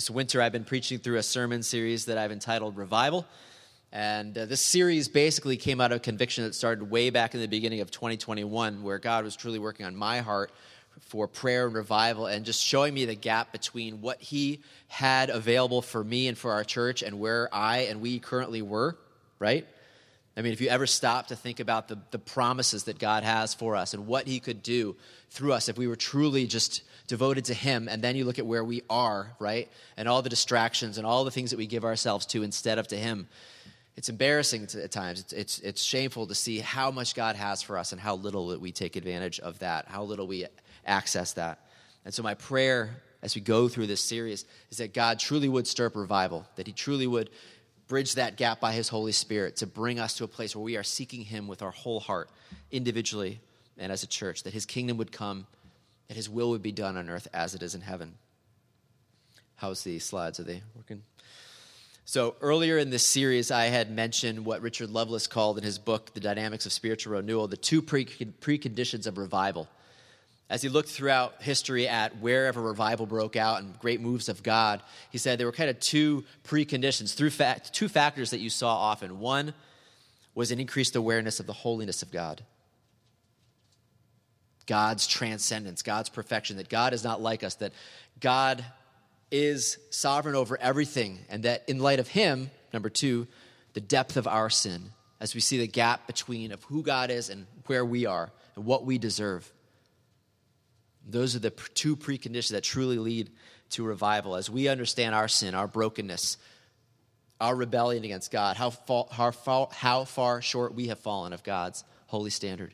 This winter, I've been preaching through a sermon series that I've entitled Revival. And uh, this series basically came out of a conviction that started way back in the beginning of 2021, where God was truly working on my heart for prayer and revival and just showing me the gap between what He had available for me and for our church and where I and we currently were, right? I mean, if you ever stop to think about the, the promises that God has for us and what He could do through us if we were truly just devoted to Him, and then you look at where we are, right? And all the distractions and all the things that we give ourselves to instead of to Him. It's embarrassing to, at times. It's, it's, it's shameful to see how much God has for us and how little that we take advantage of that, how little we access that. And so, my prayer as we go through this series is that God truly would stir up revival, that He truly would bridge that gap by His Holy Spirit to bring us to a place where we are seeking Him with our whole heart, individually and as a church, that His kingdom would come, that His will would be done on earth as it is in heaven. How's the slides? Are they working? So, earlier in this series, I had mentioned what Richard Lovelace called in his book, The Dynamics of Spiritual Renewal, the two preconditions of revival as he looked throughout history at wherever revival broke out and great moves of God, he said there were kind of two preconditions, through fact, two factors that you saw often. One was an increased awareness of the holiness of God, God's transcendence, God's perfection, that God is not like us, that God is sovereign over everything, and that in light of Him, number two, the depth of our sin, as we see the gap between of who God is and where we are and what we deserve. Those are the two preconditions that truly lead to revival. As we understand our sin, our brokenness, our rebellion against God, how far, how, far, how far short we have fallen of God's holy standard.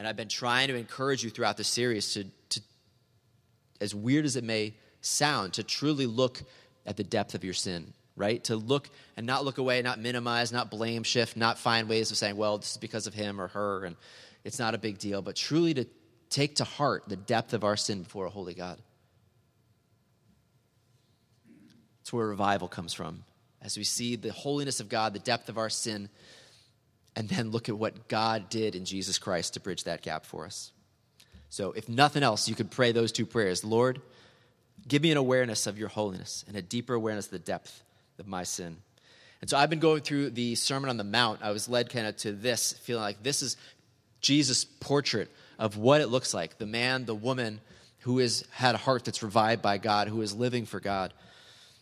And I've been trying to encourage you throughout the series to, to, as weird as it may sound, to truly look at the depth of your sin, right? To look and not look away, not minimize, not blame shift, not find ways of saying, well, this is because of him or her, and it's not a big deal, but truly to take to heart the depth of our sin before a holy God. It's where revival comes from. As we see the holiness of God, the depth of our sin, and then look at what God did in Jesus Christ to bridge that gap for us. So, if nothing else, you could pray those two prayers Lord, give me an awareness of your holiness and a deeper awareness of the depth of my sin. And so I've been going through the Sermon on the Mount. I was led kind of to this, feeling like this is Jesus' portrait of what it looks like the man, the woman who has had a heart that's revived by God, who is living for God.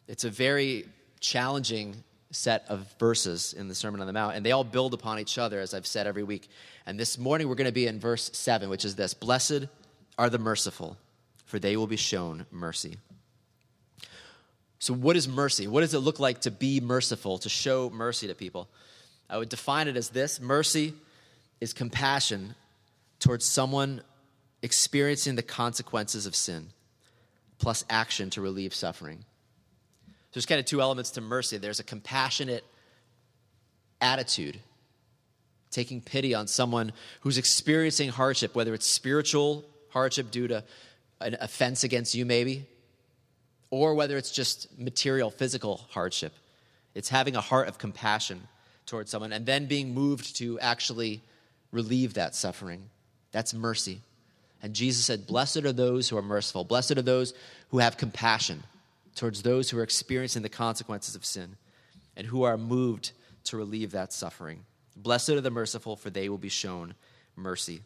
It's a very challenging set of verses in the Sermon on the Mount, and they all build upon each other, as I've said every week. And this morning we're going to be in verse 7, which is this Blessed are the merciful, for they will be shown mercy. So, what is mercy? What does it look like to be merciful, to show mercy to people? I would define it as this mercy is compassion towards someone experiencing the consequences of sin, plus action to relieve suffering. There's kind of two elements to mercy there's a compassionate attitude, taking pity on someone who's experiencing hardship, whether it's spiritual hardship due to an offense against you, maybe, or whether it's just material, physical hardship. It's having a heart of compassion towards someone and then being moved to actually relieve that suffering. That's mercy. And Jesus said, Blessed are those who are merciful. Blessed are those who have compassion towards those who are experiencing the consequences of sin and who are moved to relieve that suffering. Blessed are the merciful, for they will be shown mercy.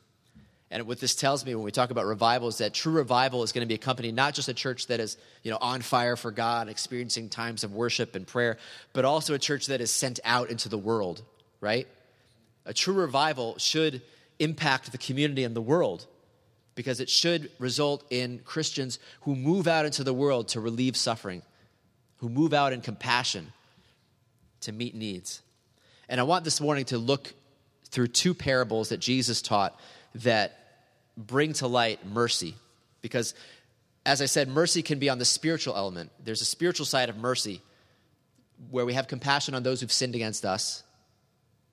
And what this tells me when we talk about revival is that true revival is going to be accompanied not just a church that is, you know, on fire for God, experiencing times of worship and prayer, but also a church that is sent out into the world, right? A true revival should impact the community and the world because it should result in Christians who move out into the world to relieve suffering, who move out in compassion to meet needs. And I want this morning to look through two parables that Jesus taught that bring to light mercy. Because, as I said, mercy can be on the spiritual element. There's a spiritual side of mercy where we have compassion on those who've sinned against us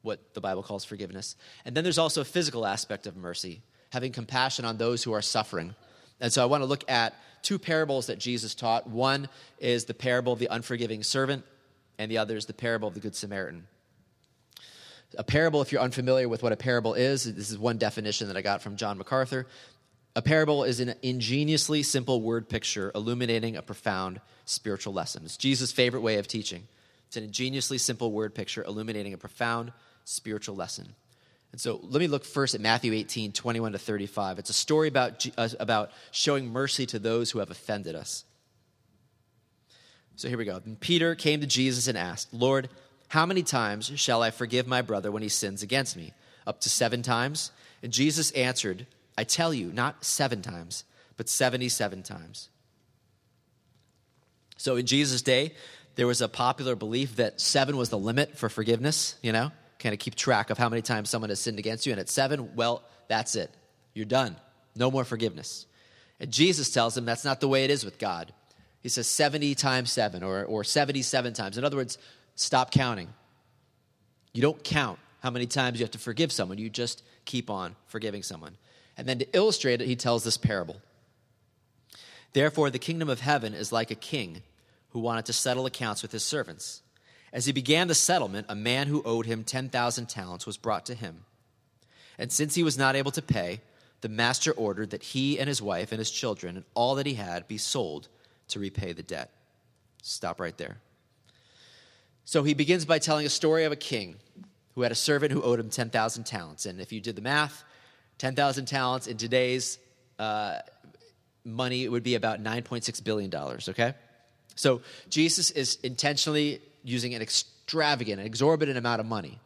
what the Bible calls forgiveness. And then there's also a physical aspect of mercy, having compassion on those who are suffering. And so I want to look at two parables that Jesus taught. One is the parable of the unforgiving servant, and the other is the parable of the Good Samaritan. A parable, if you're unfamiliar with what a parable is, this is one definition that I got from John MacArthur. A parable is an ingeniously simple word picture illuminating a profound spiritual lesson. It's Jesus' favorite way of teaching. It's an ingeniously simple word picture illuminating a profound spiritual lesson. And so let me look first at Matthew 18, 21 to 35. It's a story about, uh, about showing mercy to those who have offended us. So here we go. Peter came to Jesus and asked, Lord, how many times shall I forgive my brother when he sins against me? Up to seven times? And Jesus answered, I tell you, not seven times, but 77 times. So in Jesus' day, there was a popular belief that seven was the limit for forgiveness, you know? Kind of keep track of how many times someone has sinned against you. And at seven, well, that's it. You're done. No more forgiveness. And Jesus tells him that's not the way it is with God. He says 70 times seven or, or 77 times. In other words, stop counting. You don't count how many times you have to forgive someone, you just keep on forgiving someone. And then to illustrate it, he tells this parable. Therefore, the kingdom of heaven is like a king who wanted to settle accounts with his servants. As he began the settlement, a man who owed him 10,000 talents was brought to him. And since he was not able to pay, the master ordered that he and his wife and his children and all that he had be sold to repay the debt. Stop right there. So he begins by telling a story of a king who had a servant who owed him 10,000 talents. And if you did the math, 10,000 talents in today's uh, money, would be about $9.6 billion, okay? So Jesus is intentionally using an extravagant, an exorbitant amount of money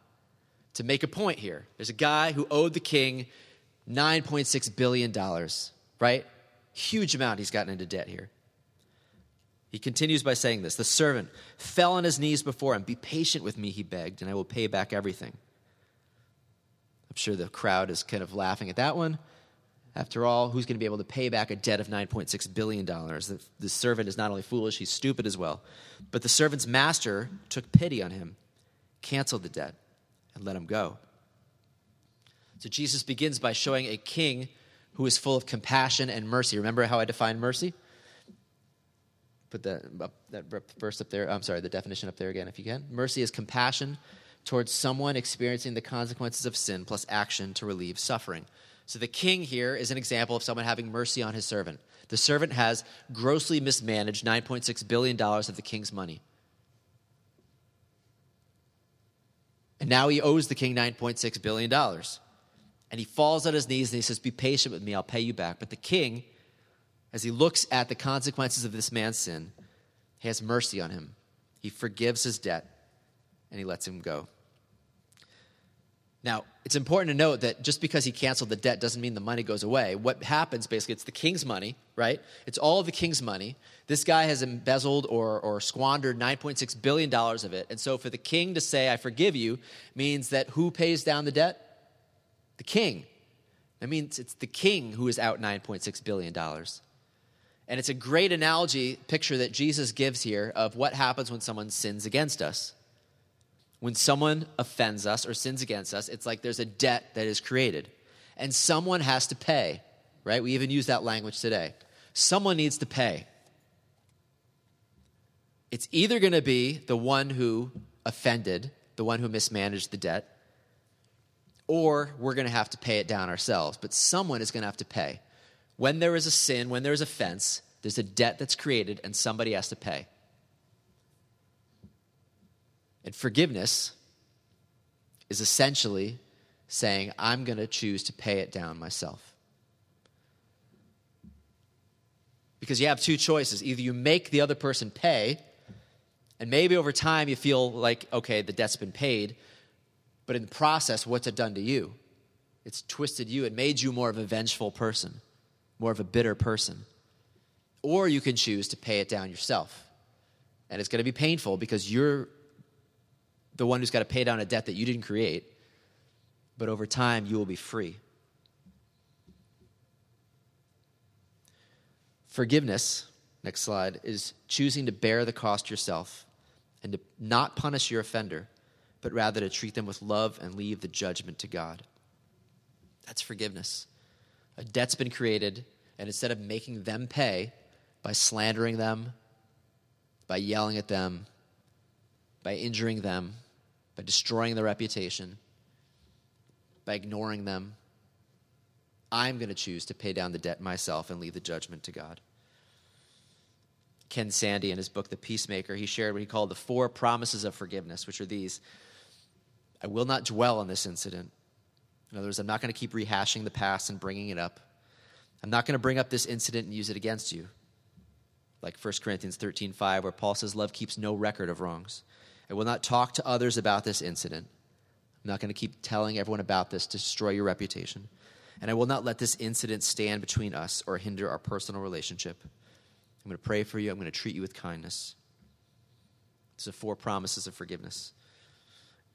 to make a point here. There's a guy who owed the king $9.6 billion, right? Huge amount he's gotten into debt here. He continues by saying this The servant fell on his knees before him. Be patient with me, he begged, and I will pay back everything. I'm sure the crowd is kind of laughing at that one. After all, who's going to be able to pay back a debt of $9.6 billion? The, the servant is not only foolish, he's stupid as well. But the servant's master took pity on him, canceled the debt, and let him go. So Jesus begins by showing a king who is full of compassion and mercy. Remember how I defined mercy? Put that, that verse up there. I'm sorry, the definition up there again, if you can. Mercy is compassion towards someone experiencing the consequences of sin plus action to relieve suffering. So the king here is an example of someone having mercy on his servant. The servant has grossly mismanaged $9.6 billion of the king's money. And now he owes the king $9.6 billion. And he falls on his knees and he says, Be patient with me, I'll pay you back. But the king, as he looks at the consequences of this man's sin, he has mercy on him. He forgives his debt and he lets him go. Now, it's important to note that just because he canceled the debt doesn't mean the money goes away. What happens basically, it's the king's money, right? It's all the king's money. This guy has embezzled or, or squandered $9.6 billion of it. And so for the king to say, I forgive you, means that who pays down the debt? The king. That means it's the king who is out $9.6 billion. And it's a great analogy picture that Jesus gives here of what happens when someone sins against us when someone offends us or sins against us, it's like there's a debt that is created. And someone has to pay, right? We even use that language today. Someone needs to pay. It's either going to be the one who offended, the one who mismanaged the debt, or we're going to have to pay it down ourselves. But someone is going to have to pay. When there is a sin, when there is offense, there's a debt that's created and somebody has to pay. And forgiveness is essentially saying, I'm going to choose to pay it down myself. Because you have two choices. Either you make the other person pay, and maybe over time you feel like, okay, the debt's been paid, but in the process, what's it done to you? It's twisted you, it made you more of a vengeful person, more of a bitter person. Or you can choose to pay it down yourself. And it's going to be painful because you're the one who's got to pay down a debt that you didn't create, but over time you will be free. Forgiveness, next slide, is choosing to bear the cost yourself and to not punish your offender, but rather to treat them with love and leave the judgment to God. That's forgiveness. A debt's been created, and instead of making them pay by slandering them, by yelling at them, by injuring them, by destroying their reputation, by ignoring them. I'm going to choose to pay down the debt myself and leave the judgment to God. Ken Sande, in his book, The Peacemaker, he shared what he called the four promises of forgiveness, which are these I will not dwell on this incident. In other words, I'm not going to keep rehashing the past and bringing it up. I'm not going to bring up this incident and use it against you. Like 1 Corinthians 13 5, where Paul says, Love keeps no record of wrongs. I will not talk to others about this incident. I'm not going to keep telling everyone about this to destroy your reputation. And I will not let this incident stand between us or hinder our personal relationship. I'm going to pray for you. I'm going to treat you with kindness. These are four promises of forgiveness.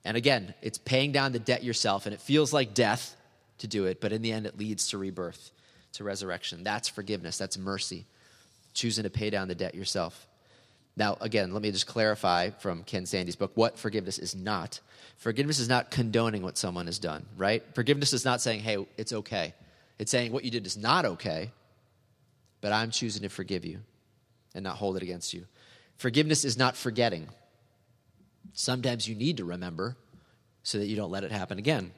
And again, it's paying down the debt yourself, and it feels like death to do it, but in the end, it leads to rebirth, to resurrection. That's forgiveness, that's mercy, choosing to pay down the debt yourself. Now, again, let me just clarify from Ken Sande's book what forgiveness is not. Forgiveness is not condoning what someone has done, right? Forgiveness is not saying, hey, it's okay. It's saying what you did is not okay, but I'm choosing to forgive you and not hold it against you. Forgiveness is not forgetting. Sometimes you need to remember so that you don't let it happen again.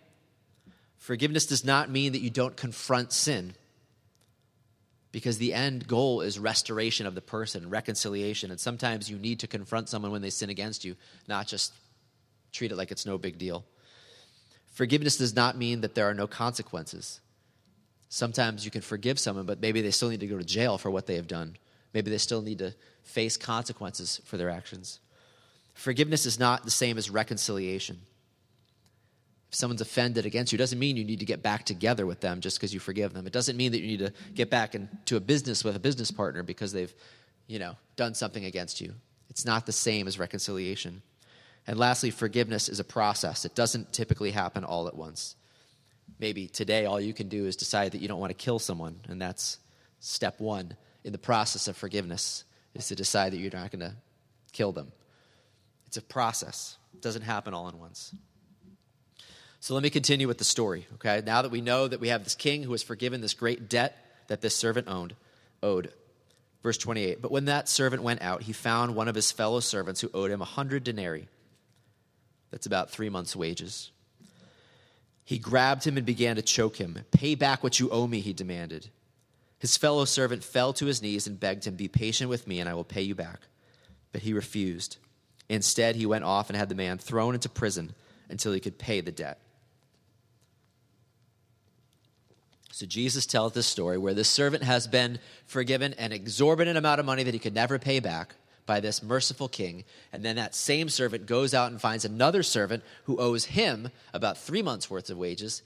Forgiveness does not mean that you don't confront sin because the end goal is restoration of the person, reconciliation. And sometimes you need to confront someone when they sin against you, not just treat it like it's no big deal. Forgiveness does not mean that there are no consequences. Sometimes you can forgive someone, but maybe they still need to go to jail for what they have done. Maybe they still need to face consequences for their actions. Forgiveness is not the same as reconciliation. If someone's offended against you, doesn't mean you need to get back together with them just because you forgive them. It doesn't mean that you need to get back into a business with a business partner because they've, you know, done something against you. It's not the same as reconciliation. And lastly, forgiveness is a process. It doesn't typically happen all at once. Maybe today all you can do is decide that you don't want to kill someone, and that's step one in the process of forgiveness is to decide that you're not going to kill them. It's a process, it doesn't happen all at once. So let me continue with the story, okay? Now that we know that we have this king who has forgiven this great debt that this servant owned, owed. Verse 28 But when that servant went out, he found one of his fellow servants who owed him a hundred denarii. That's about three months' wages. He grabbed him and began to choke him. Pay back what you owe me, he demanded. His fellow servant fell to his knees and begged him, Be patient with me, and I will pay you back. But he refused. Instead, he went off and had the man thrown into prison until he could pay the debt. So Jesus tells this story where this servant has been forgiven an exorbitant amount of money that he could never pay back by this merciful king. And then that same servant goes out and finds another servant who owes him about three months' worth of wages.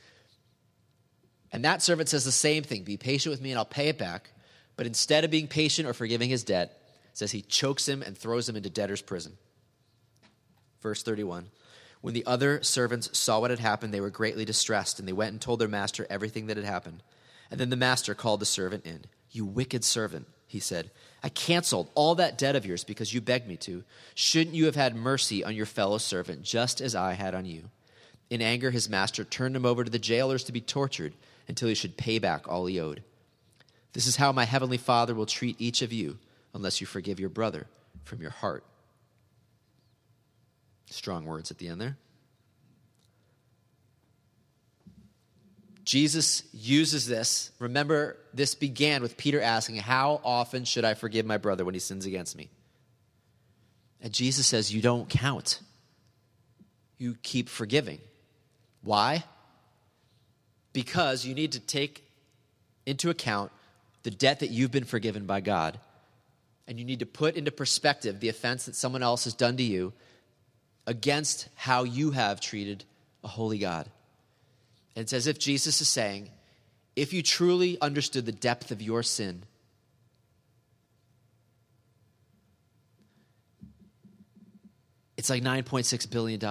And that servant says the same thing Be patient with me and I'll pay it back. But instead of being patient or forgiving his debt, says he chokes him and throws him into debtor's prison. Verse 31. When the other servants saw what had happened, they were greatly distressed, and they went and told their master everything that had happened. And then the master called the servant in. You wicked servant, he said. I canceled all that debt of yours because you begged me to. Shouldn't you have had mercy on your fellow servant, just as I had on you? In anger, his master turned him over to the jailers to be tortured until he should pay back all he owed. This is how my heavenly Father will treat each of you unless you forgive your brother from your heart. Strong words at the end there. Jesus uses this. Remember, this began with Peter asking, How often should I forgive my brother when he sins against me? And Jesus says, You don't count. You keep forgiving. Why? Because you need to take into account the debt that you've been forgiven by God. And you need to put into perspective the offense that someone else has done to you against how you have treated a holy God. And it's as if Jesus is saying, if you truly understood the depth of your sin, it's like $9.6 billion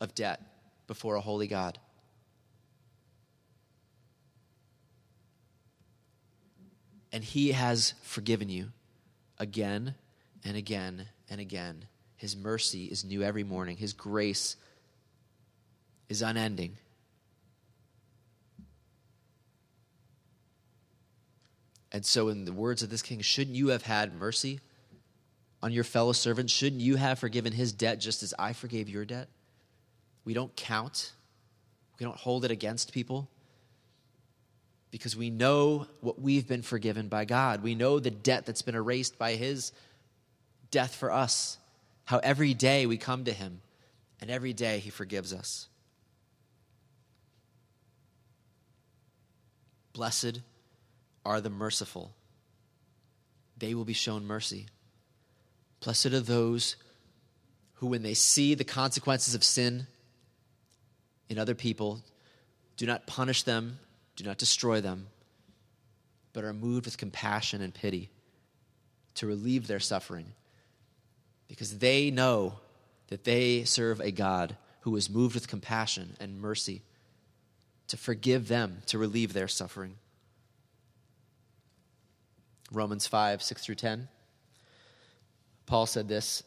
of debt before a holy God. And He has forgiven you again and again and again his mercy is new every morning. His grace is unending. And so, in the words of this king, shouldn't you have had mercy on your fellow servant? Shouldn't you have forgiven his debt just as I forgave your debt? We don't count, we don't hold it against people. because we know what we've been forgiven by God. We know the debt that's been erased by His death for us. How every day we come to Him and every day He forgives us. Blessed are the merciful, they will be shown mercy. Blessed are those who, when they see the consequences of sin in other people, do not punish them, do not destroy them, but are moved with compassion and pity to relieve their suffering because they know that they serve a God who is moved with compassion and mercy to forgive them, to relieve their suffering. Romans 5, 6 through 10. Paul said this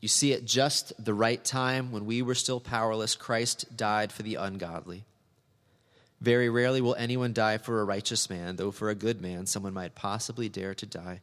You see, at just the right time, when we were still powerless, Christ died for the ungodly. Very rarely will anyone die for a righteous man, though for a good man someone might possibly dare to die.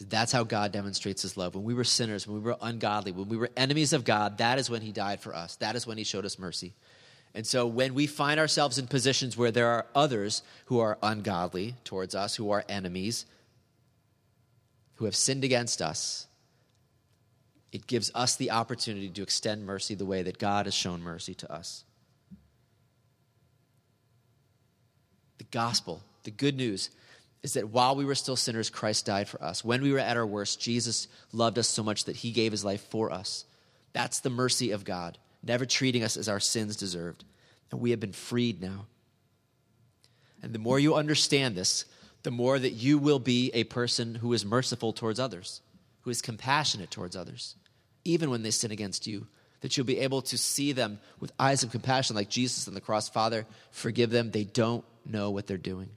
That's how God demonstrates his love. When we were sinners, when we were ungodly, when we were enemies of God, that is when he died for us. That is when he showed us mercy. And so when we find ourselves in positions where there are others who are ungodly towards us, who are enemies, who have sinned against us, it gives us the opportunity to extend mercy the way that God has shown mercy to us. The gospel, the good news, is that while we were still sinners, Christ died for us. When we were at our worst, Jesus loved us so much that he gave his life for us. That's the mercy of God, never treating us as our sins deserved. And we have been freed now. And the more you understand this, the more that you will be a person who is merciful towards others, who is compassionate towards others even when they sin against you. That you'll be able to see them with eyes of compassion, like Jesus on the cross. Father, forgive them. They don't know what they're doing.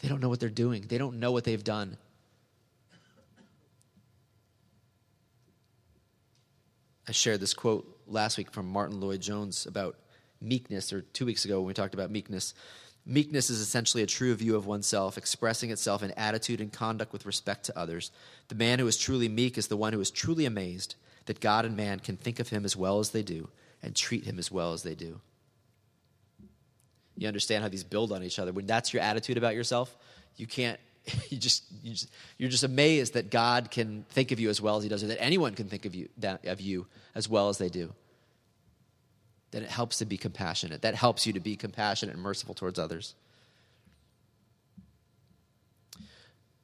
They don't know what they're doing, they don't know what they've done. I shared this quote last week from Martyn Lloyd-Jones about meekness, or two weeks ago when we talked about meekness. Meekness is essentially a true view of oneself, expressing itself in attitude and conduct with respect to others. The man who is truly meek is the one who is truly amazed that God and man can think of him as well as they do and treat him as well as they do. You understand how these build on each other. When that's your attitude about yourself, you can't, you just, you just you're just amazed that God can think of you as well as he does, or that anyone can think of you, that, of you as well as they do then it helps to be compassionate. That helps you to be compassionate and merciful towards others.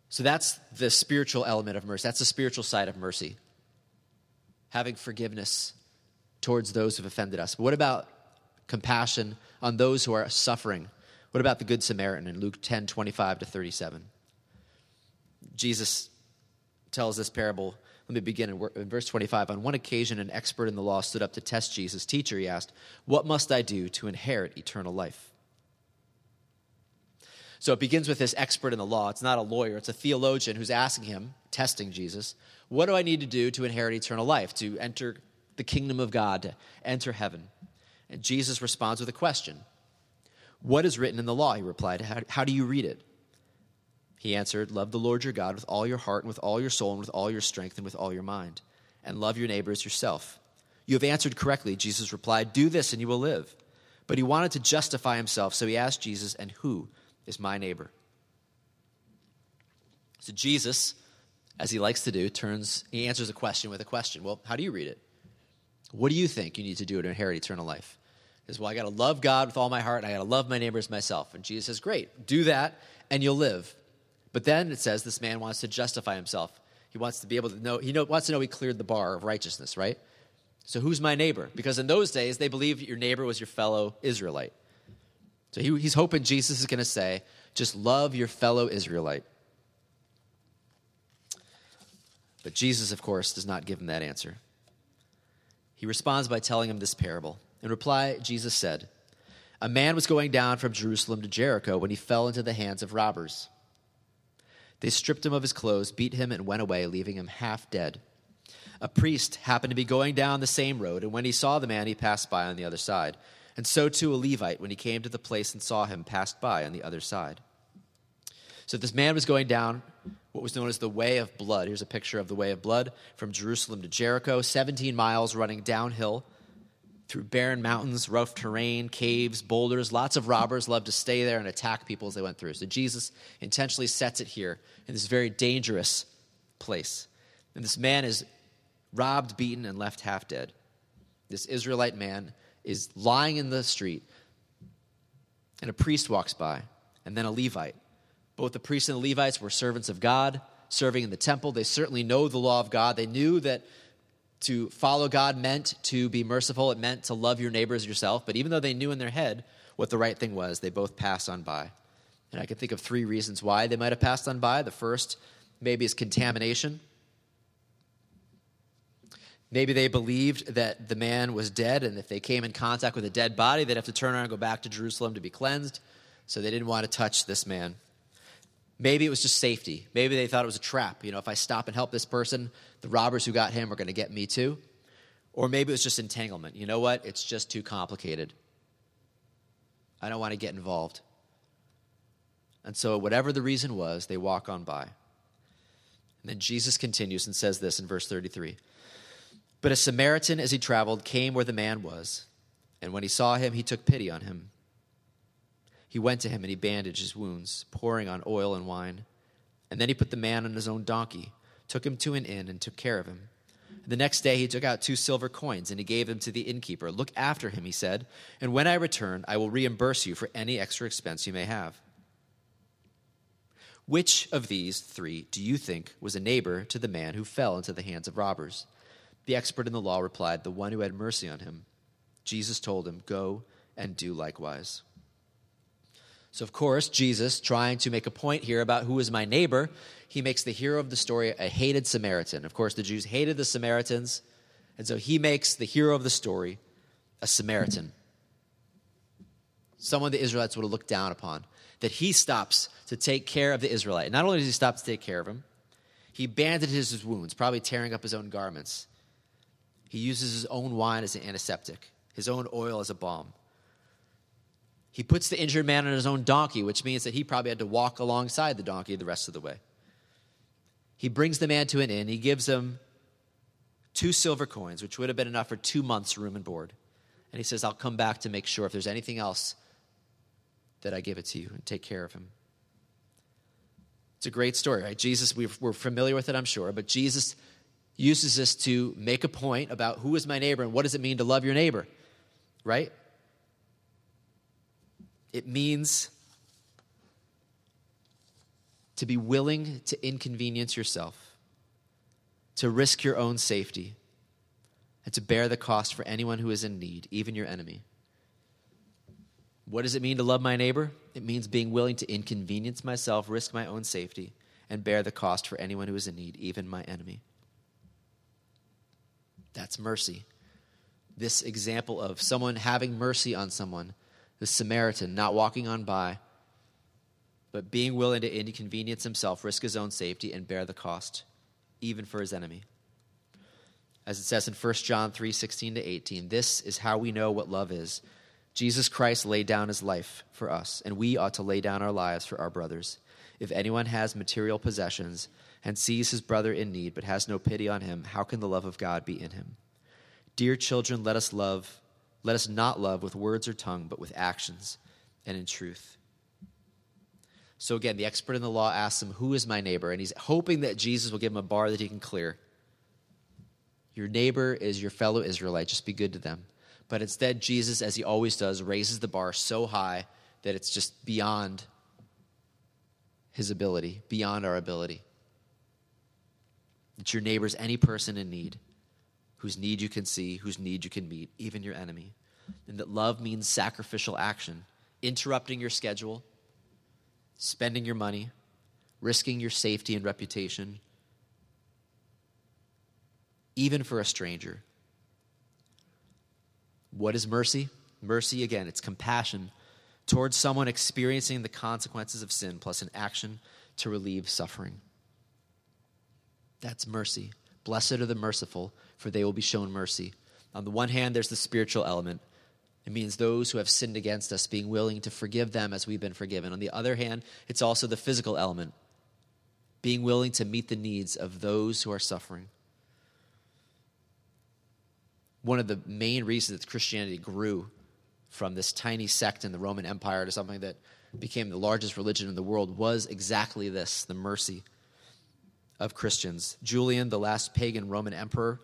So that's the spiritual element of mercy. That's the spiritual side of mercy. Having forgiveness towards those who've offended us. But what about compassion on those who are suffering? What about the Good Samaritan in Luke 10 25 to 37? Jesus tells this parable let me begin in, verse 25. On one occasion, an expert in the law stood up to test Jesus. Teacher, he asked, What must I do to inherit eternal life? So it begins with this expert in the law. It's not a lawyer, it's a theologian who's asking him, testing Jesus, What do I need to do to inherit eternal life, to enter the kingdom of God, to enter heaven? Jesus responds with a question What is written in the law? He replied, How, how do you read it? He answered, Love the Lord your God with all your heart and with all your soul and with all your strength and with all your mind, and love your neighbor as yourself. You have answered correctly, Jesus replied. Do this and you will live. But he wanted to justify himself, so he asked Jesus, And who is my neighbor? So Jesus, as he likes to do, turns, he answers a question with a question. Well, how do you read it? What do you think you need to do to inherit eternal life? Is well, I got to love God with all my heart, and I got to love my neighbors myself. And Jesus says, Great, do that, and you'll live. But then it says this man wants to justify himself. He wants to be able to know, he know, wants to know he cleared the bar of righteousness, right? So who's my neighbor? Because in those days, they believed your neighbor was your fellow Israelite. So he, he's hoping Jesus is going to say, just love your fellow Israelite. But Jesus, of course, does not give him that answer. He responds by telling him this parable. In reply, Jesus said, A man was going down from Jerusalem to Jericho when he fell into the hands of robbers. They stripped him of his clothes, beat him, and went away, leaving him half dead. A priest happened to be going down the same road, and when he saw the man, he passed by on the other side. And so too a Levite, when he came to the place and saw him, passed by on the other side. So this man was going down what was known as the Way of Blood. Here's a picture of the Way of Blood from Jerusalem to Jericho, 17 miles running downhill through barren mountains, rough terrain, caves, boulders. Lots of robbers loved to stay there and attack people as they went through. So Jesus intentionally sets it here in this very dangerous place. And this man is robbed, beaten, and left half dead. This Israelite man is lying in the street, and a priest walks by, and then a Levite. Both the priests and the Levites were servants of God, serving in the temple. They certainly know the law of God. They knew that to follow God meant to be merciful, it meant to love your neighbors yourself. But even though they knew in their head what the right thing was, they both passed on by. And I can think of three reasons why they might have passed on by. The first, maybe, is contamination. Maybe they believed that the man was dead, and if they came in contact with a dead body, they'd have to turn around and go back to Jerusalem to be cleansed. So they didn't want to touch this man. Maybe it was just safety. Maybe they thought it was a trap. You know, if I stop and help this person, the robbers who got him are going to get me too. Or maybe it was just entanglement. You know what? It's just too complicated. I don't want to get involved. And so, whatever the reason was, they walk on by. And then Jesus continues and says this in verse 33 But a Samaritan, as he traveled, came where the man was. And when he saw him, he took pity on him. He went to him and he bandaged his wounds, pouring on oil and wine. And then he put the man on his own donkey, took him to an inn, and took care of him. The next day he took out two silver coins and he gave them to the innkeeper. Look after him, he said, and when I return, I will reimburse you for any extra expense you may have. Which of these three do you think was a neighbor to the man who fell into the hands of robbers? The expert in the law replied, The one who had mercy on him. Jesus told him, Go and do likewise. So, of course, Jesus, trying to make a point here about who is my neighbor, he makes the hero of the story a hated Samaritan. Of course, the Jews hated the Samaritans, and so he makes the hero of the story a Samaritan. Someone the Israelites would have looked down upon that he stops to take care of the Israelite. Not only does he stop to take care of him, he bandages his wounds, probably tearing up his own garments. He uses his own wine as an antiseptic, his own oil as a balm. He puts the injured man on his own donkey, which means that he probably had to walk alongside the donkey the rest of the way. He brings the man to an inn. He gives him two silver coins, which would have been enough for two months' room and board. And he says, I'll come back to make sure if there's anything else that I give it to you and take care of him. It's a great story, right? Jesus, we're familiar with it, I'm sure, but Jesus uses this to make a point about who is my neighbor and what does it mean to love your neighbor, right? It means to be willing to inconvenience yourself, to risk your own safety, and to bear the cost for anyone who is in need, even your enemy. What does it mean to love my neighbor? It means being willing to inconvenience myself, risk my own safety, and bear the cost for anyone who is in need, even my enemy. That's mercy. This example of someone having mercy on someone, the Samaritan, not walking on by, but being willing to inconvenience himself, risk his own safety, and bear the cost, even for his enemy. As it says in 1 John 3 16 to 18, this is how we know what love is Jesus Christ laid down his life for us, and we ought to lay down our lives for our brothers. If anyone has material possessions and sees his brother in need but has no pity on him, how can the love of God be in him? Dear children, let us love, let us not love with words or tongue, but with actions and in truth. So again, the expert in the law asks him, Who is my neighbor? And he's hoping that Jesus will give him a bar that he can clear. Your neighbor is your fellow Israelite. Just be good to them. But instead, Jesus, as he always does, raises the bar so high that it's just beyond his ability, beyond our ability. That your neighbor is any person in need, whose need you can see, whose need you can meet, even your enemy. And that love means sacrificial action, interrupting your schedule, spending your money, risking your safety and reputation, even for a stranger. What is mercy? Mercy, again, it's compassion towards someone experiencing the consequences of sin plus an action to relieve suffering. That's mercy. Blessed are the merciful, for they will be shown mercy. On the one hand, there's the spiritual element. It means those who have sinned against us being willing to forgive them as we've been forgiven. On the other hand, it's also the physical element, being willing to meet the needs of those who are suffering. One of the main reasons that Christianity grew from this tiny sect in the Roman Empire to something that became the largest religion in the world was exactly this the mercy of Christians. Julian, the last pagan Roman emperor,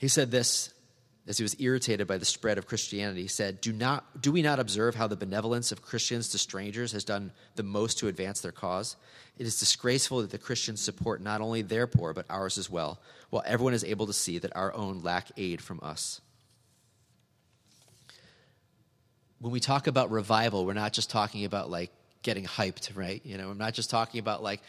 he said this as he was irritated by the spread of Christianity. He said, do, not, do we not observe how the benevolence of Christians to strangers has done the most to advance their cause? It is disgraceful that the Christians support not only their poor, but ours as well, while everyone is able to see that our own lack aid from us. When we talk about revival, we're not just talking about like getting hyped, right? You know, we're not just talking about like,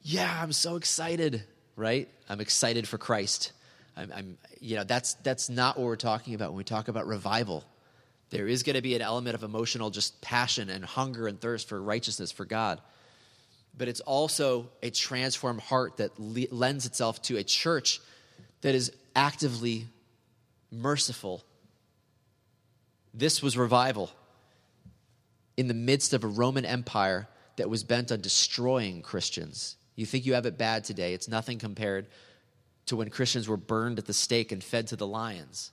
yeah, I'm so excited, right? I'm excited for Christ. I'm, I'm, you know, that's, that's not what we're talking about when we talk about revival. There is going to be an element of emotional just passion and hunger and thirst for righteousness for God. But it's also a transformed heart that le- lends itself to a church that is actively merciful. This was revival in the midst of a Roman Empire that was bent on destroying Christians. You think you have it bad today, it's nothing compared to when Christians were burned at the stake and fed to the lions.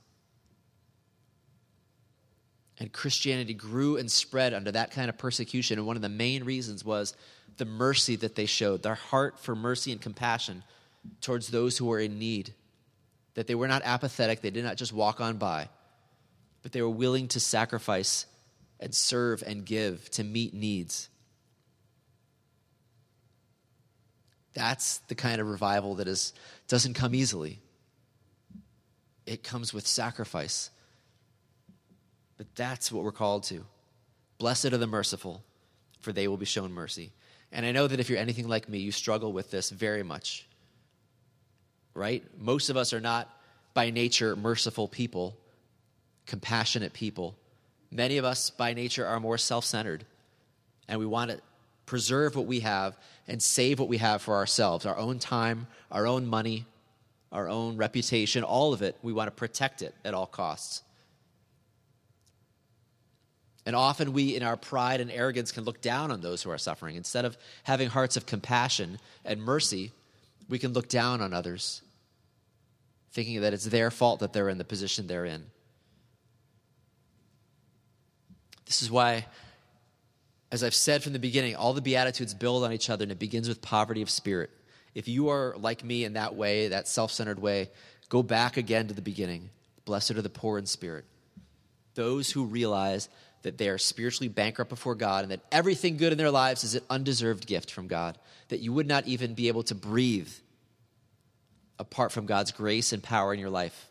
And Christianity grew and spread under that kind of persecution. And one of the main reasons was the mercy that they showed, their heart for mercy and compassion towards those who were in need. That they were not apathetic, they did not just walk on by, but they were willing to sacrifice and serve and give to meet needs. That's the kind of revival that is, doesn't come easily. It comes with sacrifice. But that's what we're called to. Blessed are the merciful, for they will be shown mercy. And I know that if you're anything like me, you struggle with this very much. Right? Most of us are not by nature merciful people, compassionate people. Many of us by nature are more self centered, and we want to preserve what we have and save what we have for ourselves our own time, our own money, our own reputation, all of it. We want to protect it at all costs. And often we, in our pride and arrogance, can look down on those who are suffering. Instead of having hearts of compassion and mercy, we can look down on others, thinking that it's their fault that they're in the position they're in. This is why as I've said from the beginning, all the Beatitudes build on each other, and it begins with poverty of spirit. If you are like me in that way, that self centered way, go back again to the beginning. Blessed are the poor in spirit. Those who realize that they are spiritually bankrupt before God and that everything good in their lives is an undeserved gift from God, that you would not even be able to breathe apart from God's grace and power in your life.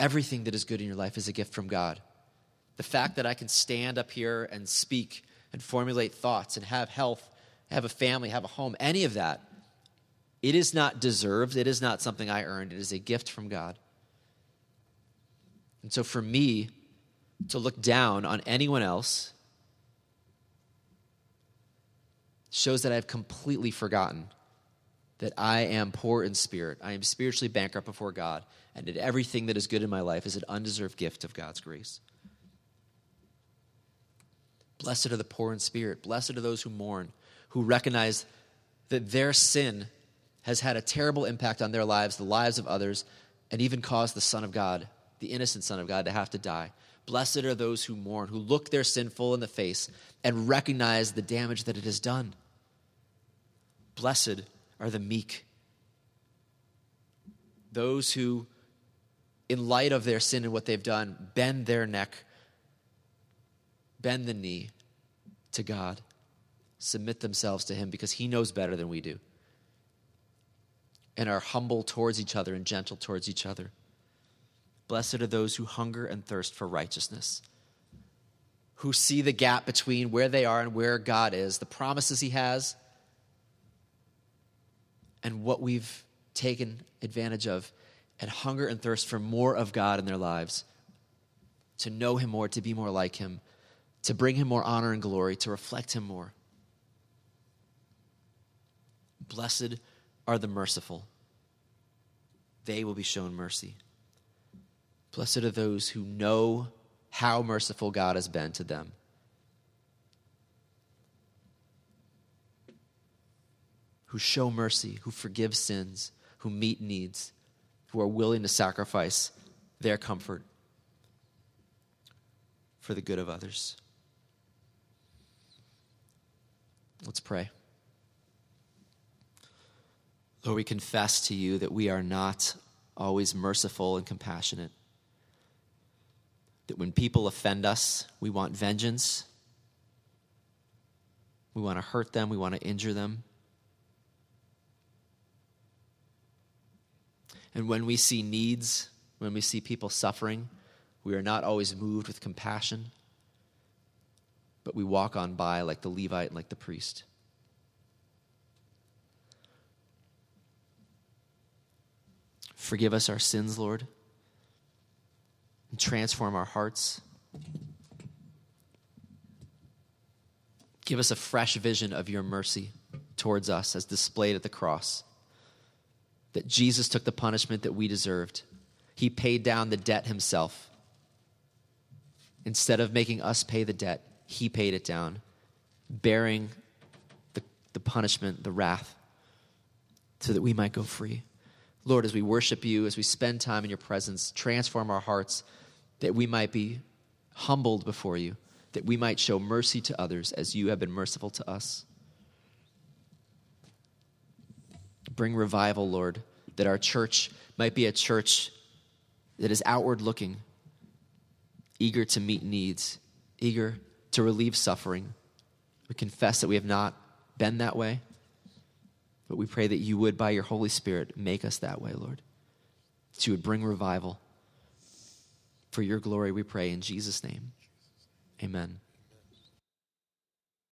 Everything that is good in your life is a gift from God. The fact that I can stand up here and speak and formulate thoughts and have health, have a family, have a home, any of that, it is not deserved. It is not something I earned. It is a gift from God. And so for me to look down on anyone else shows that I've completely forgotten that I am poor in spirit. I am spiritually bankrupt before God, and that everything that is good in my life is an undeserved gift of God's grace. Blessed are the poor in spirit. Blessed are those who mourn, who recognize that their sin has had a terrible impact on their lives, the lives of others, and even caused the Son of God, the innocent Son of God, to have to die. Blessed are those who mourn, who look their sin full in the face and recognize the damage that it has done. Blessed are the meek, those who, in light of their sin and what they've done, bend their neck bend the knee to God, submit themselves to Him because He knows better than we do, and are humble towards each other and gentle towards each other. Blessed are those who hunger and thirst for righteousness, who see the gap between where they are and where God is, the promises He has, and what we've taken advantage of, and hunger and thirst for more of God in their lives, to know Him more, to be more like Him to bring him more honor and glory, to reflect him more. Blessed are the merciful, they will be shown mercy. Blessed are those who know how merciful God has been to them. Who show mercy, who forgive sins, who meet needs, who are willing to sacrifice their comfort for the good of others. Let's pray. Lord, we confess to you that we are not always merciful and compassionate. That when people offend us, we want vengeance. We want to hurt them, we want to injure them. And when we see needs, when we see people suffering, we are not always moved with compassion, but we walk on by like the Levite and like the priest. Forgive us our sins, Lord, and transform our hearts. Give us a fresh vision of your mercy towards us as displayed at the cross. That Jesus took the punishment that we deserved. He paid down the debt himself. Instead of making us pay the debt, he paid it down, bearing the, the punishment, the wrath, so that we might go free. Lord, as we worship you, as we spend time in your presence, transform our hearts that we might be humbled before you, that we might show mercy to others as you have been merciful to us. Bring revival, Lord, that our church might be a church that is outward looking, eager to meet needs, eager to relieve suffering. We confess that we have not been that way. But we pray that you would, by your Holy Spirit, make us that way, Lord. That you would bring revival. For your glory, we pray in Jesus' name. Amen.